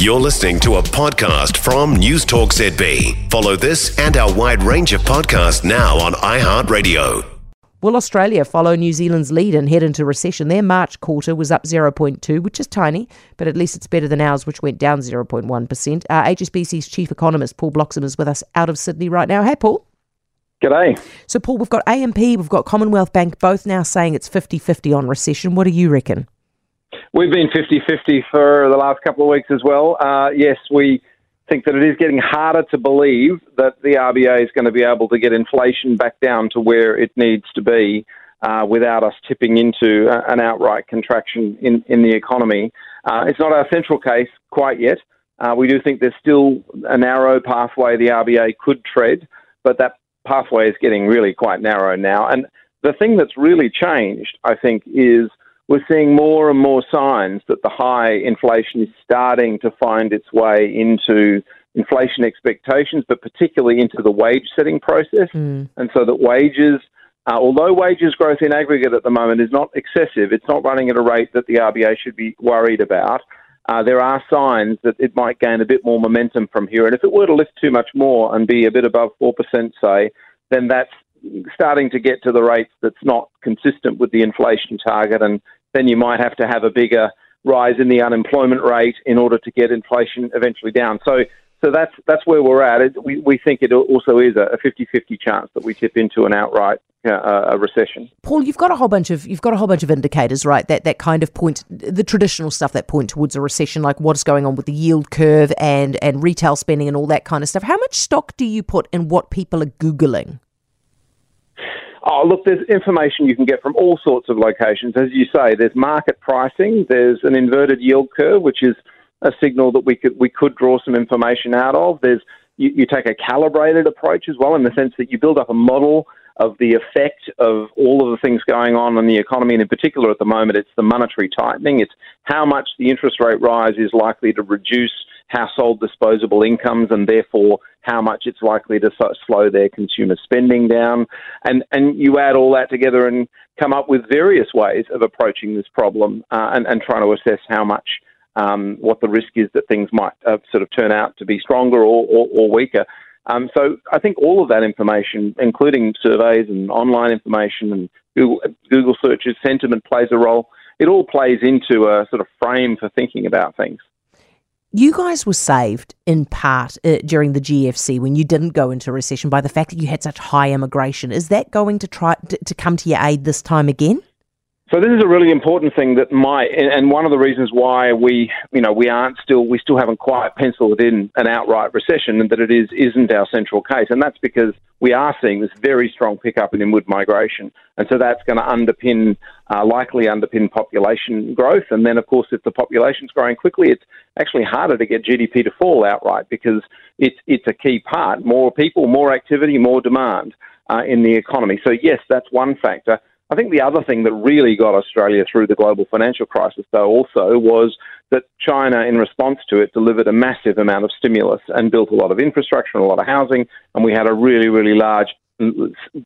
You're listening to a podcast from News Talk ZB. Follow this and our wide range of podcasts now on iHeartRadio. Will Australia follow New Zealand's lead and head into recession? Their March quarter was up 0.2, which is tiny, but at least it's better than ours, which went down 0.1%. Uh, HSBC's chief economist, Paul Bloxham, is with us out of Sydney right now. Hey, Paul. G'day. So, Paul, we've got AMP, we've got Commonwealth Bank, both now saying it's 50 50 on recession. What do you reckon? We've been 50 50 for the last couple of weeks as well. Uh, yes, we think that it is getting harder to believe that the RBA is going to be able to get inflation back down to where it needs to be uh, without us tipping into a, an outright contraction in, in the economy. Uh, it's not our central case quite yet. Uh, we do think there's still a narrow pathway the RBA could tread, but that pathway is getting really quite narrow now. And the thing that's really changed, I think, is we're seeing more and more signs that the high inflation is starting to find its way into inflation expectations, but particularly into the wage setting process. Mm. And so that wages, uh, although wages growth in aggregate at the moment is not excessive, it's not running at a rate that the RBA should be worried about. Uh, there are signs that it might gain a bit more momentum from here. And if it were to lift too much more and be a bit above 4%, say, then that's starting to get to the rates that's not consistent with the inflation target. And then you might have to have a bigger rise in the unemployment rate in order to get inflation eventually down. So so that's that's where we're at. It, we we think it also is a 50-50 chance that we tip into an outright uh, a recession. Paul, you've got a whole bunch of you've got a whole bunch of indicators, right? That that kind of point the traditional stuff that point towards a recession, like what's going on with the yield curve and and retail spending and all that kind of stuff. How much stock do you put in what people are googling? Oh, look, there's information you can get from all sorts of locations. As you say, there's market pricing, there's an inverted yield curve, which is a signal that we could we could draw some information out of. There's you, you take a calibrated approach as well, in the sense that you build up a model of the effect of all of the things going on in the economy, and in particular at the moment, it's the monetary tightening. It's how much the interest rate rise is likely to reduce household disposable incomes, and therefore how much it's likely to slow their consumer spending down. And and you add all that together and come up with various ways of approaching this problem uh, and, and trying to assess how much um, what the risk is that things might uh, sort of turn out to be stronger or, or, or weaker. Um, so I think all of that information, including surveys and online information and Google, Google searches, sentiment plays a role. It all plays into a sort of frame for thinking about things. You guys were saved in part uh, during the GFC when you didn't go into recession by the fact that you had such high immigration. Is that going to try to, to come to your aid this time again? So this is a really important thing that might, and one of the reasons why we, you know, we aren't still, we still haven't quite penciled in an outright recession, and that it is isn't our central case, and that's because we are seeing this very strong pickup in inward migration, and so that's going to underpin, uh, likely underpin population growth, and then of course if the population's growing quickly, it's actually harder to get GDP to fall outright because it's it's a key part, more people, more activity, more demand. Uh, in the economy. So, yes, that's one factor. I think the other thing that really got Australia through the global financial crisis, though, also was that China, in response to it, delivered a massive amount of stimulus and built a lot of infrastructure and a lot of housing, and we had a really, really large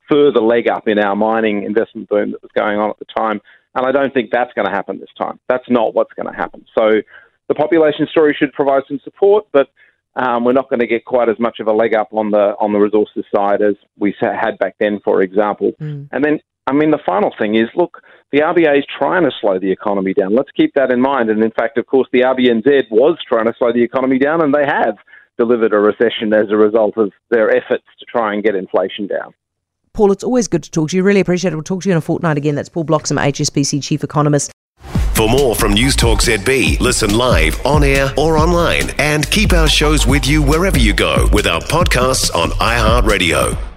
further leg up in our mining investment boom that was going on at the time. And I don't think that's going to happen this time. That's not what's going to happen. So the population story should provide some support, but um, we're not going to get quite as much of a leg up on the on the resources side as we had back then, for example. Mm. And then I mean, the final thing is look, the RBA is trying to slow the economy down. Let's keep that in mind. And in fact, of course, the RBNZ was trying to slow the economy down, and they have delivered a recession as a result of their efforts to try and get inflation down. Paul, it's always good to talk to you. Really appreciate it. We'll talk to you in a fortnight again. That's Paul Bloxham, HSBC Chief Economist. For more from News Talk ZB, listen live, on air, or online, and keep our shows with you wherever you go with our podcasts on iHeartRadio.